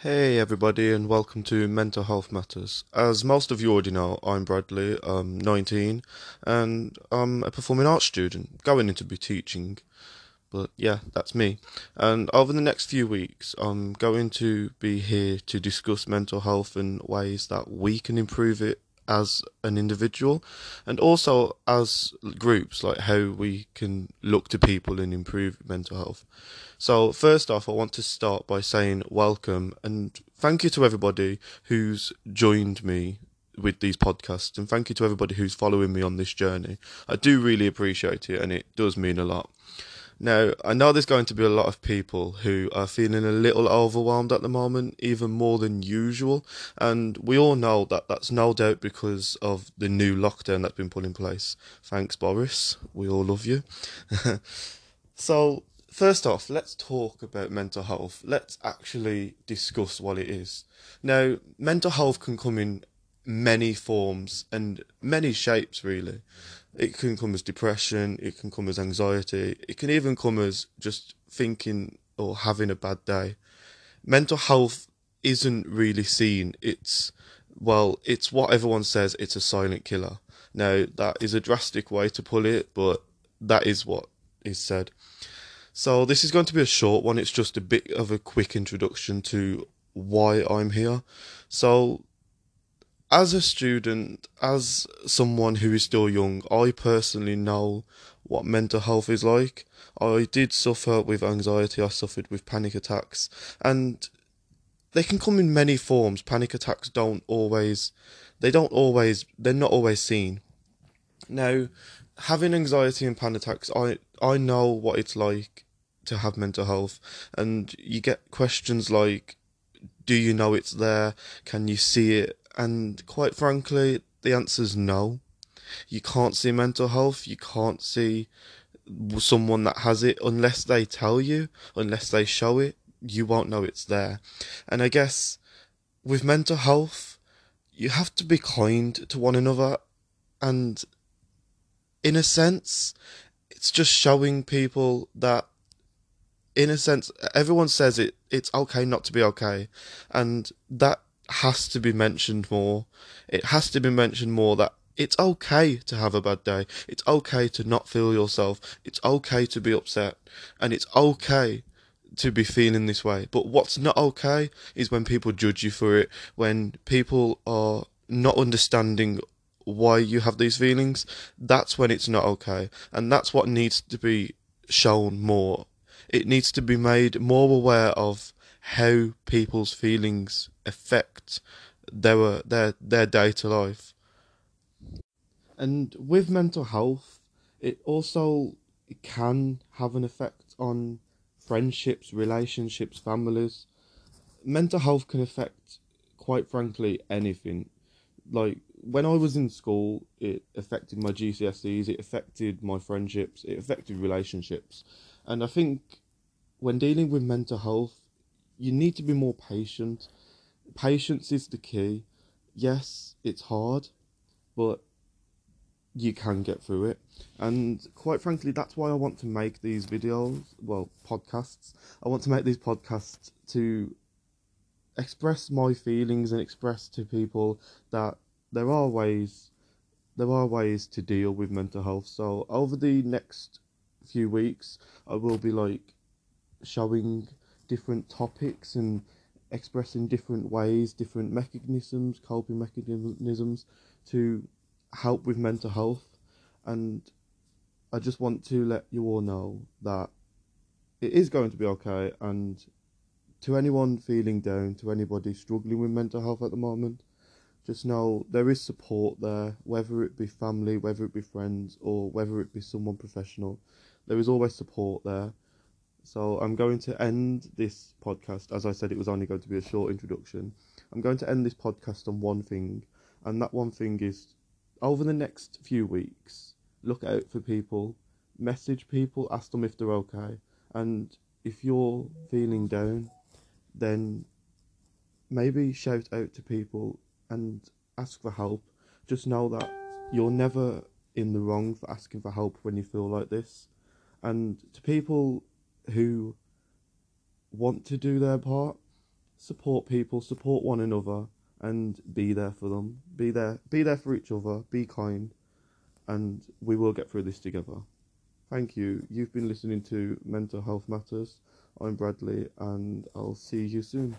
Hey everybody and welcome to Mental Health Matters. As most of you already know, I'm Bradley, I'm 19 and I'm a performing arts student going into be teaching. But yeah, that's me. And over the next few weeks, I'm going to be here to discuss mental health and ways that we can improve it as an individual and also as groups, like how we can look to people and improve mental health. So, first off, I want to start by saying welcome and thank you to everybody who's joined me with these podcasts and thank you to everybody who's following me on this journey. I do really appreciate it and it does mean a lot. Now, I know there's going to be a lot of people who are feeling a little overwhelmed at the moment, even more than usual, and we all know that that's no doubt because of the new lockdown that's been put in place. Thanks, Boris. We all love you. so, first off, let's talk about mental health. Let's actually discuss what it is. Now, mental health can come in many forms and many shapes, really. It can come as depression, it can come as anxiety, it can even come as just thinking or having a bad day. Mental health isn't really seen. It's, well, it's what everyone says it's a silent killer. Now, that is a drastic way to put it, but that is what is said. So, this is going to be a short one. It's just a bit of a quick introduction to why I'm here. So, as a student, as someone who is still young, I personally know what mental health is like. I did suffer with anxiety, I suffered with panic attacks, and they can come in many forms. Panic attacks don't always, they don't always, they're not always seen. Now, having anxiety and panic attacks, I, I know what it's like to have mental health, and you get questions like, do you know it's there? Can you see it? And quite frankly, the answer is no. You can't see mental health. You can't see someone that has it unless they tell you, unless they show it. You won't know it's there. And I guess with mental health, you have to be kind to one another. And in a sense, it's just showing people that in a sense everyone says it it's okay not to be okay and that has to be mentioned more. It has to be mentioned more that it's okay to have a bad day. It's okay to not feel yourself. It's okay to be upset. And it's okay to be feeling this way. But what's not okay is when people judge you for it, when people are not understanding why you have these feelings. That's when it's not okay. And that's what needs to be shown more. It needs to be made more aware of how people's feelings affect their their their day to life. And with mental health, it also can have an effect on friendships, relationships, families. Mental health can affect, quite frankly, anything. Like when I was in school, it affected my GCSEs, it affected my friendships, it affected relationships. And I think when dealing with mental health, you need to be more patient. Patience is the key. Yes, it's hard, but you can get through it. And quite frankly, that's why I want to make these videos, well, podcasts. I want to make these podcasts to express my feelings and express to people that there are ways there are ways to deal with mental health. So over the next few weeks, I will be like showing different topics and expressing different ways, different mechanisms, coping mechanisms to help with mental health. And I just want to let you all know that it is going to be okay. And to anyone feeling down, to anybody struggling with mental health at the moment, just know there is support there, whether it be family, whether it be friends, or whether it be someone professional. There is always support there. So I'm going to end this podcast. As I said, it was only going to be a short introduction. I'm going to end this podcast on one thing, and that one thing is over the next few weeks, look out for people, message people, ask them if they're okay, and if you're feeling down, then maybe shout out to people and ask for help. Just know that you're never in the wrong for asking for help when you feel like this. And to people who want to do their part, support people, support one another, and be there for them. Be there, be there for each other. Be kind, and we will get through this together. Thank you. You've been listening to Mental Health Matters. I'm Bradley, and I'll see you soon.